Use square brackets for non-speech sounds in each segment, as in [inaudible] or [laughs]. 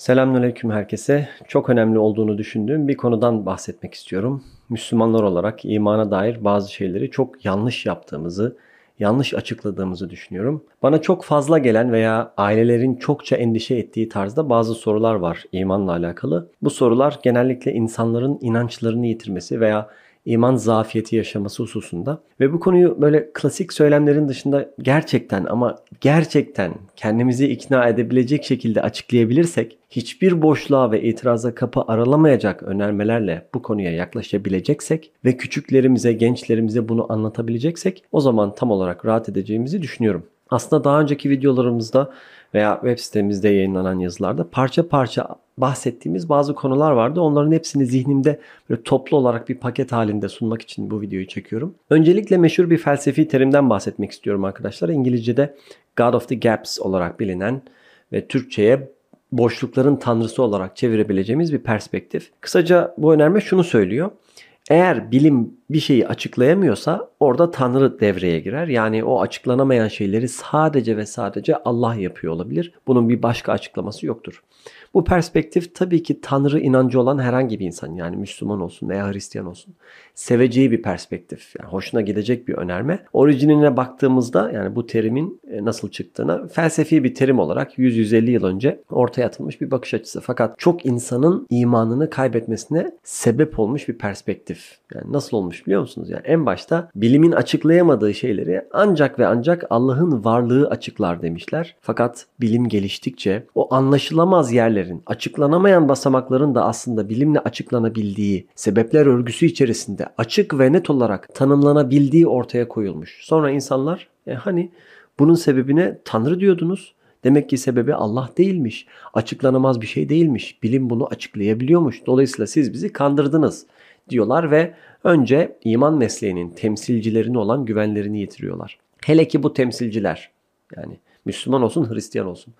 Selamünaleyküm herkese. Çok önemli olduğunu düşündüğüm bir konudan bahsetmek istiyorum. Müslümanlar olarak imana dair bazı şeyleri çok yanlış yaptığımızı, yanlış açıkladığımızı düşünüyorum. Bana çok fazla gelen veya ailelerin çokça endişe ettiği tarzda bazı sorular var imanla alakalı. Bu sorular genellikle insanların inançlarını yitirmesi veya iman zafiyeti yaşaması hususunda. Ve bu konuyu böyle klasik söylemlerin dışında gerçekten ama gerçekten kendimizi ikna edebilecek şekilde açıklayabilirsek hiçbir boşluğa ve itiraza kapı aralamayacak önermelerle bu konuya yaklaşabileceksek ve küçüklerimize, gençlerimize bunu anlatabileceksek o zaman tam olarak rahat edeceğimizi düşünüyorum. Aslında daha önceki videolarımızda veya web sitemizde yayınlanan yazılarda parça parça bahsettiğimiz bazı konular vardı. Onların hepsini zihnimde böyle toplu olarak bir paket halinde sunmak için bu videoyu çekiyorum. Öncelikle meşhur bir felsefi terimden bahsetmek istiyorum arkadaşlar. İngilizce'de God of the Gaps olarak bilinen ve Türkçe'ye boşlukların tanrısı olarak çevirebileceğimiz bir perspektif. Kısaca bu önerme şunu söylüyor. Eğer bilim bir şeyi açıklayamıyorsa orada Tanrı devreye girer. Yani o açıklanamayan şeyleri sadece ve sadece Allah yapıyor olabilir. Bunun bir başka açıklaması yoktur. Bu perspektif tabii ki Tanrı inancı olan herhangi bir insan yani Müslüman olsun veya Hristiyan olsun seveceği bir perspektif. Yani hoşuna gidecek bir önerme. Orijinine baktığımızda yani bu terimin e, nasıl çıktığına felsefi bir terim olarak 100-150 yıl önce ortaya atılmış bir bakış açısı. Fakat çok insanın imanını kaybetmesine sebep olmuş bir perspektif. Yani nasıl olmuş biliyor musunuz? Yani en başta bilimin açıklayamadığı şeyleri ancak ve ancak Allah'ın varlığı açıklar demişler. Fakat bilim geliştikçe o anlaşılamaz yerlerin, açıklanamayan basamakların da aslında bilimle açıklanabildiği sebepler örgüsü içerisinde açık ve net olarak tanımlanabildiği ortaya koyulmuş. Sonra insanlar e hani bunun sebebine Tanrı diyordunuz. Demek ki sebebi Allah değilmiş. Açıklanamaz bir şey değilmiş. Bilim bunu açıklayabiliyormuş. Dolayısıyla siz bizi kandırdınız diyorlar ve önce iman mesleğinin temsilcilerini olan güvenlerini yitiriyorlar. Hele ki bu temsilciler yani Müslüman olsun Hristiyan olsun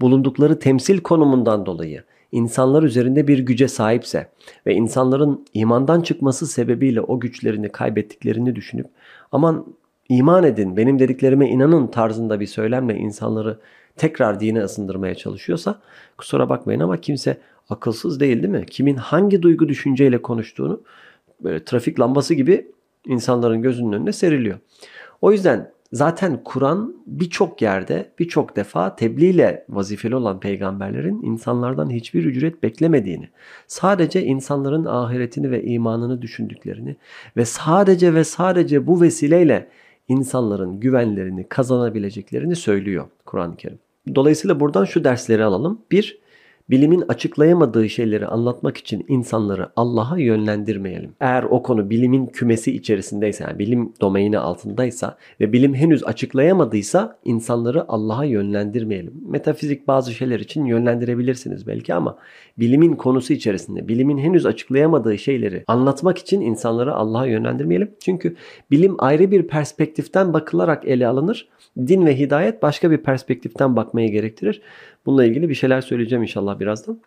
bulundukları temsil konumundan dolayı insanlar üzerinde bir güce sahipse ve insanların imandan çıkması sebebiyle o güçlerini kaybettiklerini düşünüp aman iman edin benim dediklerime inanın tarzında bir söylemle insanları tekrar dine ısındırmaya çalışıyorsa kusura bakmayın ama kimse akılsız değil değil mi? Kimin hangi duygu düşünceyle konuştuğunu böyle trafik lambası gibi insanların gözünün önüne seriliyor. O yüzden zaten Kur'an birçok yerde birçok defa tebliğ ile vazifeli olan peygamberlerin insanlardan hiçbir ücret beklemediğini, sadece insanların ahiretini ve imanını düşündüklerini ve sadece ve sadece bu vesileyle insanların güvenlerini kazanabileceklerini söylüyor Kur'an-ı Kerim. Dolayısıyla buradan şu dersleri alalım. Bir, bilimin açıklayamadığı şeyleri anlatmak için insanları Allah'a yönlendirmeyelim. Eğer o konu bilimin kümesi içerisindeyse, yani bilim domaini altındaysa ve bilim henüz açıklayamadıysa insanları Allah'a yönlendirmeyelim. Metafizik bazı şeyler için yönlendirebilirsiniz belki ama bilimin konusu içerisinde, bilimin henüz açıklayamadığı şeyleri anlatmak için insanları Allah'a yönlendirmeyelim. Çünkü bilim ayrı bir perspektiften bakılarak ele alınır. Din ve hidayet başka bir perspektiften bakmayı gerektirir. Bununla ilgili bir şeyler söyleyeceğim inşallah birazdan.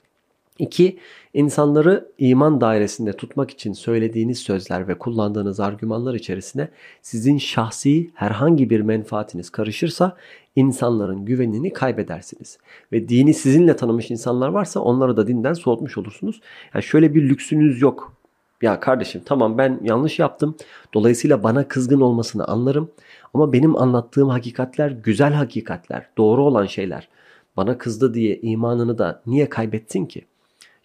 İki, insanları iman dairesinde tutmak için söylediğiniz sözler ve kullandığınız argümanlar içerisine sizin şahsi herhangi bir menfaatiniz karışırsa insanların güvenini kaybedersiniz. Ve dini sizinle tanımış insanlar varsa onları da dinden soğutmuş olursunuz. Yani şöyle bir lüksünüz yok. Ya kardeşim tamam ben yanlış yaptım. Dolayısıyla bana kızgın olmasını anlarım. Ama benim anlattığım hakikatler güzel hakikatler, doğru olan şeyler bana kızdı diye imanını da niye kaybettin ki?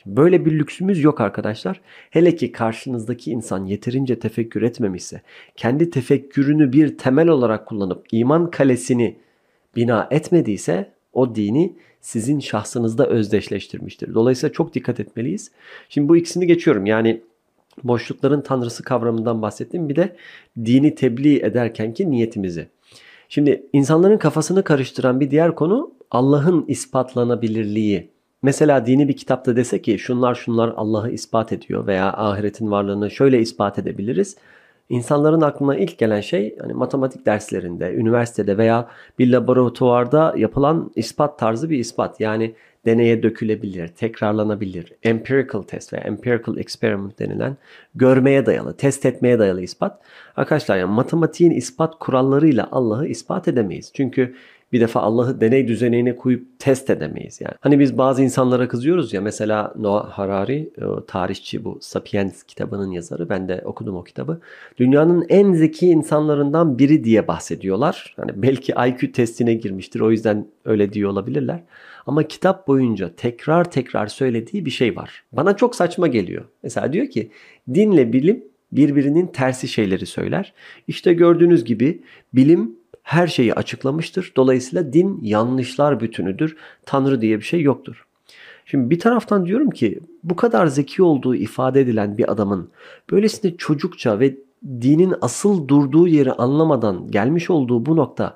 Böyle bir lüksümüz yok arkadaşlar. Hele ki karşınızdaki insan yeterince tefekkür etmemişse, kendi tefekkürünü bir temel olarak kullanıp iman kalesini bina etmediyse o dini sizin şahsınızda özdeşleştirmiştir. Dolayısıyla çok dikkat etmeliyiz. Şimdi bu ikisini geçiyorum. Yani boşlukların tanrısı kavramından bahsettim. Bir de dini tebliğ ederkenki niyetimizi. Şimdi insanların kafasını karıştıran bir diğer konu Allah'ın ispatlanabilirliği. Mesela dini bir kitapta dese ki şunlar şunlar Allah'ı ispat ediyor veya ahiretin varlığını şöyle ispat edebiliriz. İnsanların aklına ilk gelen şey hani matematik derslerinde, üniversitede veya bir laboratuvarda yapılan ispat tarzı bir ispat. Yani deneye dökülebilir, tekrarlanabilir, empirical test veya empirical experiment denilen görmeye dayalı, test etmeye dayalı ispat. Arkadaşlar yani matematiğin ispat kurallarıyla Allah'ı ispat edemeyiz. Çünkü Bir defa Allah'ı deney düzenine koyup test edemeyiz yani. Hani biz bazı insanlara kızıyoruz ya mesela Noah Harari tarihçi bu Sapiens kitabının yazarı. Ben de okudum o kitabı. Dünyanın en zeki insanlarından biri diye bahsediyorlar. Hani belki IQ testine girmiştir o yüzden öyle diyor olabilirler. Ama kitap boyunca tekrar tekrar söylediği bir şey var. Bana çok saçma geliyor. Mesela diyor ki dinle bilim birbirinin tersi şeyleri söyler. İşte gördüğünüz gibi bilim her şeyi açıklamıştır. Dolayısıyla din yanlışlar bütünüdür. Tanrı diye bir şey yoktur. Şimdi bir taraftan diyorum ki bu kadar zeki olduğu ifade edilen bir adamın böylesine çocukça ve dinin asıl durduğu yeri anlamadan gelmiş olduğu bu nokta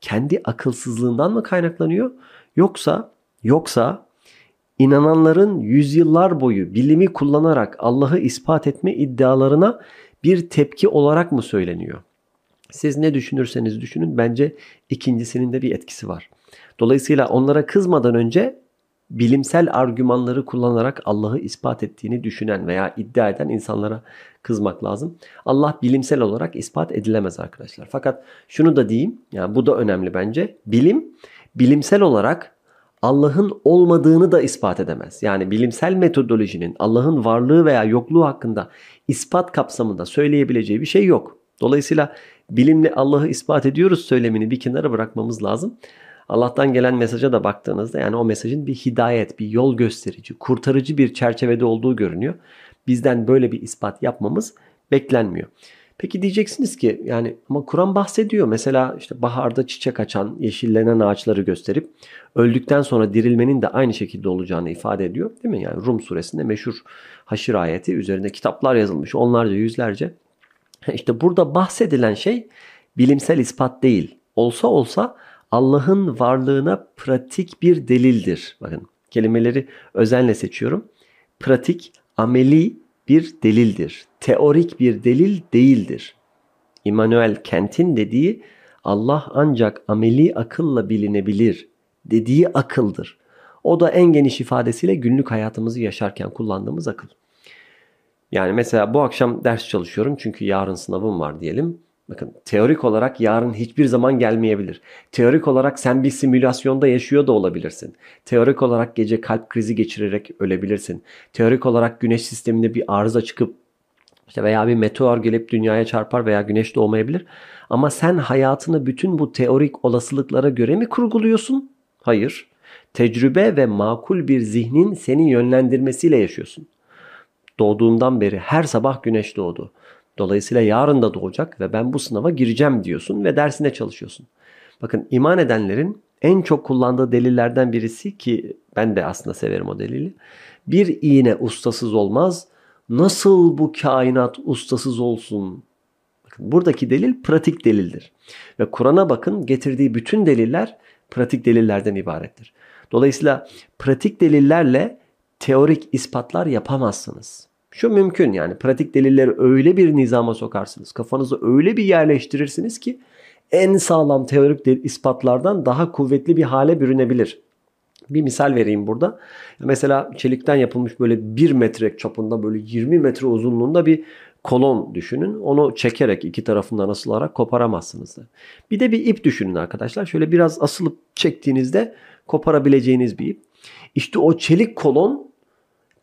kendi akılsızlığından mı kaynaklanıyor? Yoksa yoksa inananların yüzyıllar boyu bilimi kullanarak Allah'ı ispat etme iddialarına bir tepki olarak mı söyleniyor? Siz ne düşünürseniz düşünün bence ikincisinin de bir etkisi var. Dolayısıyla onlara kızmadan önce bilimsel argümanları kullanarak Allah'ı ispat ettiğini düşünen veya iddia eden insanlara kızmak lazım. Allah bilimsel olarak ispat edilemez arkadaşlar. Fakat şunu da diyeyim, yani bu da önemli bence. Bilim bilimsel olarak Allah'ın olmadığını da ispat edemez. Yani bilimsel metodolojinin Allah'ın varlığı veya yokluğu hakkında ispat kapsamında söyleyebileceği bir şey yok. Dolayısıyla bilimle Allah'ı ispat ediyoruz söylemini bir kenara bırakmamız lazım. Allah'tan gelen mesaja da baktığınızda yani o mesajın bir hidayet, bir yol gösterici, kurtarıcı bir çerçevede olduğu görünüyor. Bizden böyle bir ispat yapmamız beklenmiyor. Peki diyeceksiniz ki yani ama Kur'an bahsediyor. Mesela işte baharda çiçek açan, yeşillenen ağaçları gösterip öldükten sonra dirilmenin de aynı şekilde olacağını ifade ediyor. Değil mi? Yani Rum suresinde meşhur haşir ayeti üzerinde kitaplar yazılmış. Onlarca yüzlerce. [laughs] İşte burada bahsedilen şey bilimsel ispat değil. Olsa olsa Allah'ın varlığına pratik bir delildir. Bakın kelimeleri özenle seçiyorum. Pratik, ameli bir delildir. Teorik bir delil değildir. Immanuel Kant'in dediği Allah ancak ameli akılla bilinebilir dediği akıldır. O da en geniş ifadesiyle günlük hayatımızı yaşarken kullandığımız akıl. Yani mesela bu akşam ders çalışıyorum çünkü yarın sınavım var diyelim. Bakın teorik olarak yarın hiçbir zaman gelmeyebilir. Teorik olarak sen bir simülasyonda yaşıyor da olabilirsin. Teorik olarak gece kalp krizi geçirerek ölebilirsin. Teorik olarak güneş sisteminde bir arıza çıkıp işte veya bir meteor gelip dünyaya çarpar veya güneş doğmayabilir. Ama sen hayatını bütün bu teorik olasılıklara göre mi kurguluyorsun? Hayır. Tecrübe ve makul bir zihnin seni yönlendirmesiyle yaşıyorsun. Doğduğundan beri her sabah güneş doğdu. Dolayısıyla yarın da doğacak ve ben bu sınava gireceğim diyorsun ve dersine çalışıyorsun. Bakın iman edenlerin en çok kullandığı delillerden birisi ki ben de aslında severim o delili. Bir iğne ustasız olmaz. Nasıl bu kainat ustasız olsun? Bakın buradaki delil pratik delildir. Ve Kur'an'a bakın getirdiği bütün deliller pratik delillerden ibarettir. Dolayısıyla pratik delillerle teorik ispatlar yapamazsınız. Şu mümkün yani pratik delilleri öyle bir nizama sokarsınız. Kafanızı öyle bir yerleştirirsiniz ki en sağlam teorik ispatlardan daha kuvvetli bir hale bürünebilir. Bir misal vereyim burada. Mesela çelikten yapılmış böyle 1 metre çapında böyle 20 metre uzunluğunda bir kolon düşünün. Onu çekerek iki tarafından asılarak koparamazsınız. Bir de bir ip düşünün arkadaşlar. Şöyle biraz asılıp çektiğinizde koparabileceğiniz bir ip. İşte o çelik kolon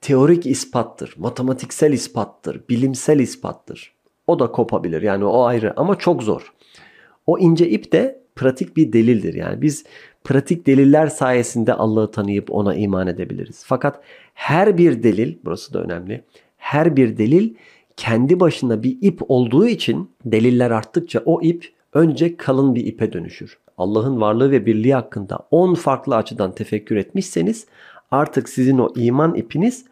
teorik ispattır, matematiksel ispattır, bilimsel ispattır. O da kopabilir yani o ayrı ama çok zor. O ince ip de pratik bir delildir. Yani biz pratik deliller sayesinde Allah'ı tanıyıp ona iman edebiliriz. Fakat her bir delil, burası da önemli, her bir delil kendi başına bir ip olduğu için deliller arttıkça o ip önce kalın bir ipe dönüşür. Allah'ın varlığı ve birliği hakkında 10 farklı açıdan tefekkür etmişseniz artık sizin o iman ipiniz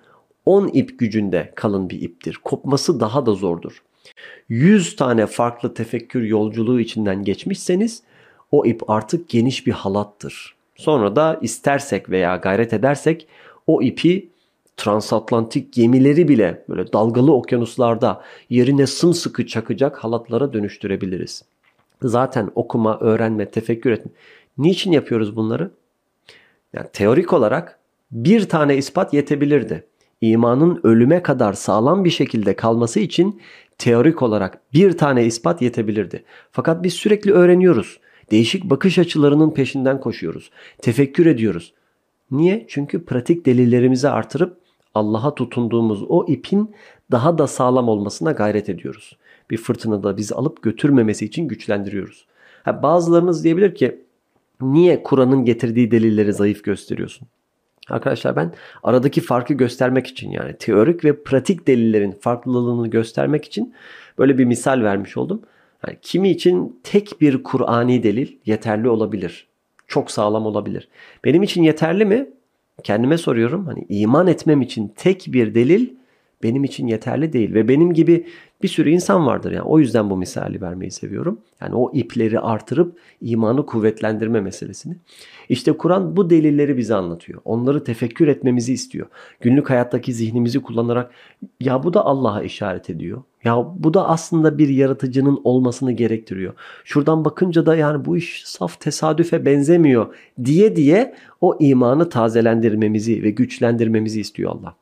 10 ip gücünde kalın bir iptir. Kopması daha da zordur. 100 tane farklı tefekkür yolculuğu içinden geçmişseniz o ip artık geniş bir halattır. Sonra da istersek veya gayret edersek o ipi transatlantik gemileri bile böyle dalgalı okyanuslarda yerine sımsıkı çakacak halatlara dönüştürebiliriz. Zaten okuma, öğrenme, tefekkür etme. Niçin yapıyoruz bunları? Yani teorik olarak bir tane ispat yetebilirdi imanın ölüme kadar sağlam bir şekilde kalması için teorik olarak bir tane ispat yetebilirdi. Fakat biz sürekli öğreniyoruz. Değişik bakış açılarının peşinden koşuyoruz. Tefekkür ediyoruz. Niye? Çünkü pratik delillerimizi artırıp Allah'a tutunduğumuz o ipin daha da sağlam olmasına gayret ediyoruz. Bir fırtınada bizi alıp götürmemesi için güçlendiriyoruz. Ha, bazılarınız diyebilir ki niye Kur'an'ın getirdiği delilleri zayıf gösteriyorsun? Arkadaşlar ben aradaki farkı göstermek için yani teorik ve pratik delillerin farklılığını göstermek için böyle bir misal vermiş oldum. Yani kimi için tek bir Kur'ani delil yeterli olabilir. Çok sağlam olabilir. Benim için yeterli mi? Kendime soruyorum. Hani iman etmem için tek bir delil benim için yeterli değil ve benim gibi bir sürü insan vardır yani o yüzden bu misali vermeyi seviyorum. Yani o ipleri artırıp imanı kuvvetlendirme meselesini. İşte Kur'an bu delilleri bize anlatıyor. Onları tefekkür etmemizi istiyor. Günlük hayattaki zihnimizi kullanarak ya bu da Allah'a işaret ediyor. Ya bu da aslında bir yaratıcının olmasını gerektiriyor. Şuradan bakınca da yani bu iş saf tesadüfe benzemiyor diye diye o imanı tazelendirmemizi ve güçlendirmemizi istiyor Allah.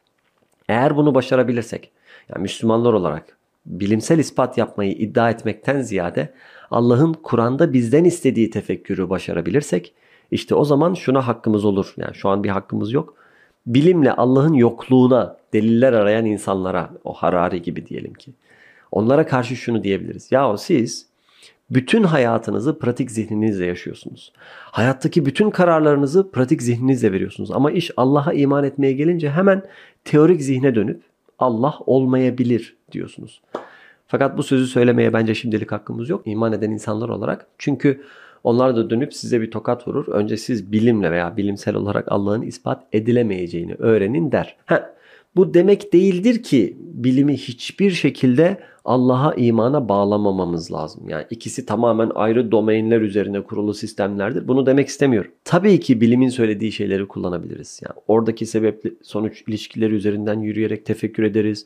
Eğer bunu başarabilirsek, yani Müslümanlar olarak bilimsel ispat yapmayı iddia etmekten ziyade Allah'ın Kur'an'da bizden istediği tefekkürü başarabilirsek işte o zaman şuna hakkımız olur. Yani şu an bir hakkımız yok. Bilimle Allah'ın yokluğuna deliller arayan insanlara o Harari gibi diyelim ki. Onlara karşı şunu diyebiliriz. Yahu siz bütün hayatınızı pratik zihninizle yaşıyorsunuz. Hayattaki bütün kararlarınızı pratik zihninizle veriyorsunuz. Ama iş Allah'a iman etmeye gelince hemen teorik zihne dönüp Allah olmayabilir diyorsunuz. Fakat bu sözü söylemeye bence şimdilik hakkımız yok. İman eden insanlar olarak. Çünkü onlar da dönüp size bir tokat vurur. Önce siz bilimle veya bilimsel olarak Allah'ın ispat edilemeyeceğini öğrenin der. Heh, bu demek değildir ki bilimi hiçbir şekilde Allah'a imana bağlamamamız lazım. Yani ikisi tamamen ayrı domainler üzerine kurulu sistemlerdir. Bunu demek istemiyorum. Tabii ki bilimin söylediği şeyleri kullanabiliriz. Yani oradaki sebep sonuç ilişkileri üzerinden yürüyerek tefekkür ederiz.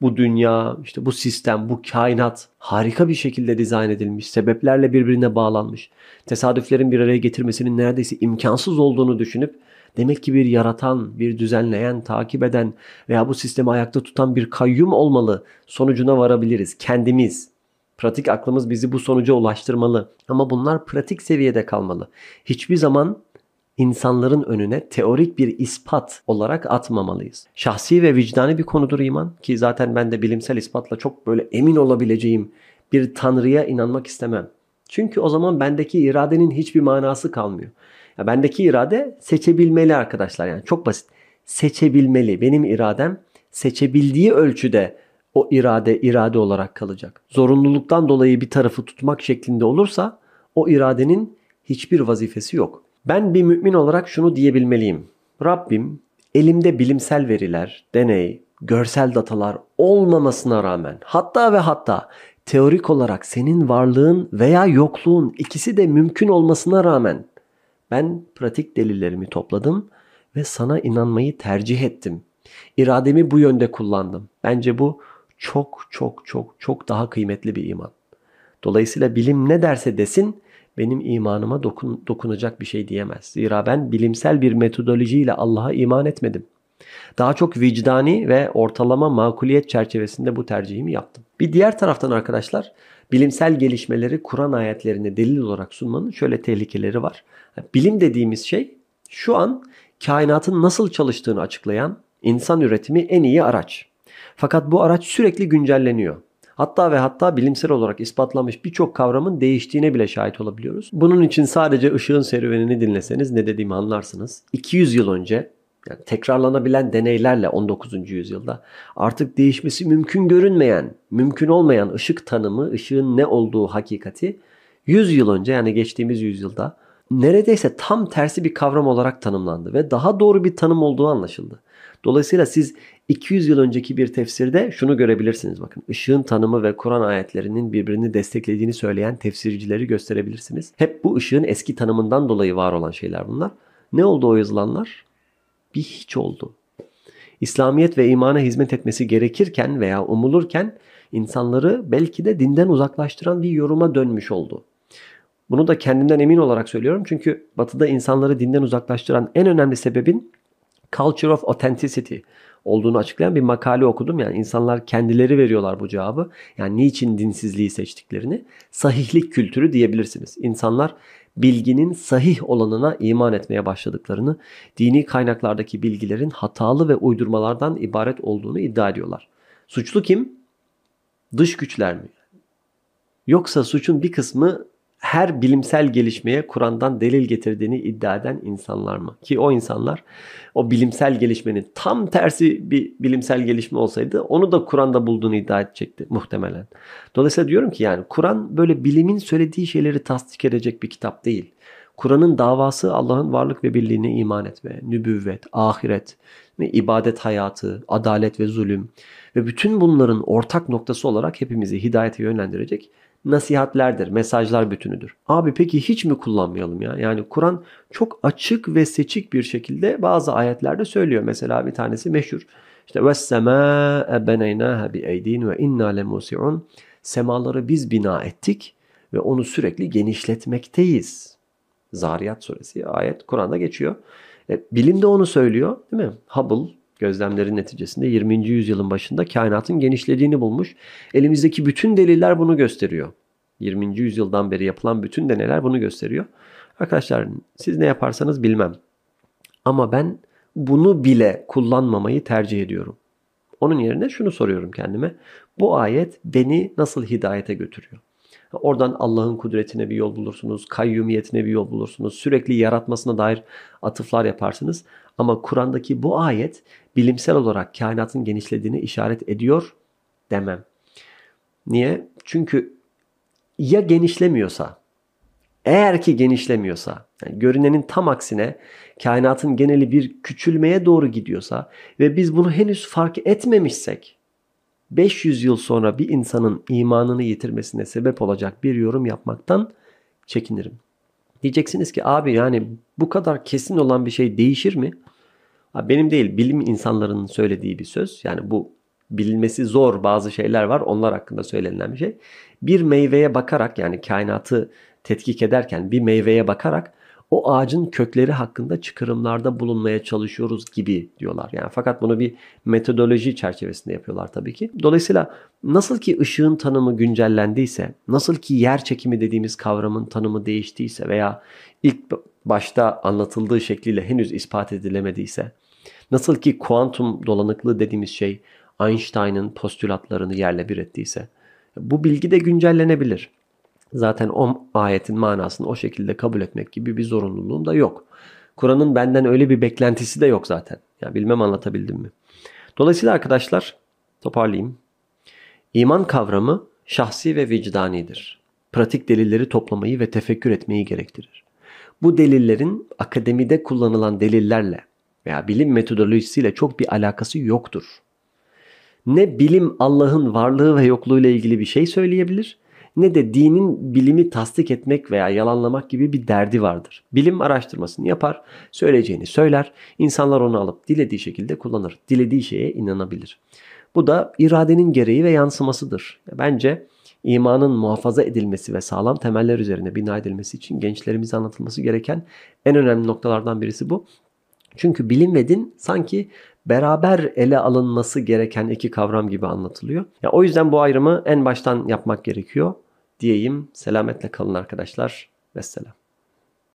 Bu dünya, işte bu sistem, bu kainat harika bir şekilde dizayn edilmiş, sebeplerle birbirine bağlanmış. Tesadüflerin bir araya getirmesinin neredeyse imkansız olduğunu düşünüp Demek ki bir yaratan, bir düzenleyen, takip eden veya bu sistemi ayakta tutan bir kayyum olmalı sonucuna varabiliriz. Kendimiz, pratik aklımız bizi bu sonuca ulaştırmalı. Ama bunlar pratik seviyede kalmalı. Hiçbir zaman insanların önüne teorik bir ispat olarak atmamalıyız. Şahsi ve vicdani bir konudur iman ki zaten ben de bilimsel ispatla çok böyle emin olabileceğim bir tanrıya inanmak istemem. Çünkü o zaman bendeki iradenin hiçbir manası kalmıyor. Ya bendeki irade seçebilmeli arkadaşlar yani çok basit. Seçebilmeli. Benim iradem seçebildiği ölçüde o irade irade olarak kalacak. Zorunluluktan dolayı bir tarafı tutmak şeklinde olursa o iradenin hiçbir vazifesi yok. Ben bir mümin olarak şunu diyebilmeliyim. Rabbim elimde bilimsel veriler, deney, görsel datalar olmamasına rağmen hatta ve hatta teorik olarak senin varlığın veya yokluğun ikisi de mümkün olmasına rağmen ben pratik delillerimi topladım ve sana inanmayı tercih ettim. İrademi bu yönde kullandım. Bence bu çok çok çok çok daha kıymetli bir iman. Dolayısıyla bilim ne derse desin benim imanıma dokun, dokunacak bir şey diyemez. Zira ben bilimsel bir metodolojiyle Allah'a iman etmedim. Daha çok vicdani ve ortalama makuliyet çerçevesinde bu tercihimi yaptım. Bir diğer taraftan arkadaşlar bilimsel gelişmeleri Kur'an ayetlerine delil olarak sunmanın şöyle tehlikeleri var. Bilim dediğimiz şey şu an kainatın nasıl çalıştığını açıklayan insan üretimi en iyi araç. Fakat bu araç sürekli güncelleniyor. Hatta ve hatta bilimsel olarak ispatlanmış birçok kavramın değiştiğine bile şahit olabiliyoruz. Bunun için sadece ışığın serüvenini dinleseniz ne dediğimi anlarsınız. 200 yıl önce yani tekrarlanabilen deneylerle 19. yüzyılda artık değişmesi mümkün görünmeyen, mümkün olmayan ışık tanımı, ışığın ne olduğu hakikati 100 yıl önce yani geçtiğimiz yüzyılda neredeyse tam tersi bir kavram olarak tanımlandı ve daha doğru bir tanım olduğu anlaşıldı. Dolayısıyla siz 200 yıl önceki bir tefsirde şunu görebilirsiniz bakın. ışığın tanımı ve Kur'an ayetlerinin birbirini desteklediğini söyleyen tefsircileri gösterebilirsiniz. Hep bu ışığın eski tanımından dolayı var olan şeyler bunlar. Ne oldu o yazılanlar? Bir hiç oldu. İslamiyet ve imana hizmet etmesi gerekirken veya umulurken insanları belki de dinden uzaklaştıran bir yoruma dönmüş oldu. Bunu da kendimden emin olarak söylüyorum. Çünkü batıda insanları dinden uzaklaştıran en önemli sebebin Culture of Authenticity olduğunu açıklayan bir makale okudum. Yani insanlar kendileri veriyorlar bu cevabı. Yani niçin dinsizliği seçtiklerini. Sahihlik kültürü diyebilirsiniz. İnsanlar bilginin sahih olanına iman etmeye başladıklarını, dini kaynaklardaki bilgilerin hatalı ve uydurmalardan ibaret olduğunu iddia ediyorlar. Suçlu kim? Dış güçler mi? Yoksa suçun bir kısmı her bilimsel gelişmeye Kur'an'dan delil getirdiğini iddia eden insanlar mı? Ki o insanlar o bilimsel gelişmenin tam tersi bir bilimsel gelişme olsaydı onu da Kur'an'da bulduğunu iddia edecekti muhtemelen. Dolayısıyla diyorum ki yani Kur'an böyle bilimin söylediği şeyleri tasdik edecek bir kitap değil. Kur'an'ın davası Allah'ın varlık ve birliğine iman etme, nübüvvet, ahiret, ibadet hayatı, adalet ve zulüm ve bütün bunların ortak noktası olarak hepimizi hidayete yönlendirecek nasihatlerdir, mesajlar bütünüdür. Abi peki hiç mi kullanmayalım ya? Yani Kur'an çok açık ve seçik bir şekilde bazı ayetlerde söylüyor. Mesela bir tanesi meşhur. İşte ve semâe beneynaha bi eydin ve inna lemusi'un. Semaları biz bina ettik ve onu sürekli genişletmekteyiz. Zariyat suresi ayet Kur'an'da geçiyor. E, bilim de onu söylüyor değil mi? Hubble gözlemlerin neticesinde 20. yüzyılın başında kainatın genişlediğini bulmuş. Elimizdeki bütün deliller bunu gösteriyor. 20. yüzyıldan beri yapılan bütün deneyler bunu gösteriyor. Arkadaşlar siz ne yaparsanız bilmem. Ama ben bunu bile kullanmamayı tercih ediyorum. Onun yerine şunu soruyorum kendime. Bu ayet beni nasıl hidayete götürüyor? Oradan Allah'ın kudretine bir yol bulursunuz, kayyumiyetine bir yol bulursunuz, sürekli yaratmasına dair atıflar yaparsınız. Ama Kur'an'daki bu ayet bilimsel olarak kainatın genişlediğini işaret ediyor demem. Niye? Çünkü ya genişlemiyorsa, eğer ki genişlemiyorsa, yani görünenin tam aksine kainatın geneli bir küçülmeye doğru gidiyorsa ve biz bunu henüz fark etmemişsek, 500 yıl sonra bir insanın imanını yitirmesine sebep olacak bir yorum yapmaktan çekinirim. Diyeceksiniz ki abi yani bu kadar kesin olan bir şey değişir mi? Benim değil bilim insanlarının söylediği bir söz. Yani bu bilinmesi zor bazı şeyler var. Onlar hakkında söylenilen bir şey. Bir meyveye bakarak yani kainatı tetkik ederken bir meyveye bakarak o ağacın kökleri hakkında çıkarımlarda bulunmaya çalışıyoruz gibi diyorlar. Yani fakat bunu bir metodoloji çerçevesinde yapıyorlar tabii ki. Dolayısıyla nasıl ki ışığın tanımı güncellendiyse, nasıl ki yer çekimi dediğimiz kavramın tanımı değiştiyse veya ilk başta anlatıldığı şekliyle henüz ispat edilemediyse, nasıl ki kuantum dolanıklığı dediğimiz şey Einstein'ın postülatlarını yerle bir ettiyse, bu bilgi de güncellenebilir. Zaten o ayetin manasını o şekilde kabul etmek gibi bir zorunluluğum da yok. Kur'an'ın benden öyle bir beklentisi de yok zaten. Ya bilmem anlatabildim mi? Dolayısıyla arkadaşlar toparlayayım. İman kavramı şahsi ve vicdanidir. Pratik delilleri toplamayı ve tefekkür etmeyi gerektirir. Bu delillerin akademide kullanılan delillerle veya bilim metodolojisiyle çok bir alakası yoktur. Ne bilim Allah'ın varlığı ve yokluğu ile ilgili bir şey söyleyebilir ne de dinin bilimi tasdik etmek veya yalanlamak gibi bir derdi vardır. Bilim araştırmasını yapar, söyleyeceğini söyler, insanlar onu alıp dilediği şekilde kullanır, dilediği şeye inanabilir. Bu da iradenin gereği ve yansımasıdır. Bence imanın muhafaza edilmesi ve sağlam temeller üzerine bina edilmesi için gençlerimize anlatılması gereken en önemli noktalardan birisi bu. Çünkü bilim ve din sanki beraber ele alınması gereken iki kavram gibi anlatılıyor. Ya o yüzden bu ayrımı en baştan yapmak gerekiyor diyeyim. Selametle kalın arkadaşlar. Vesselam.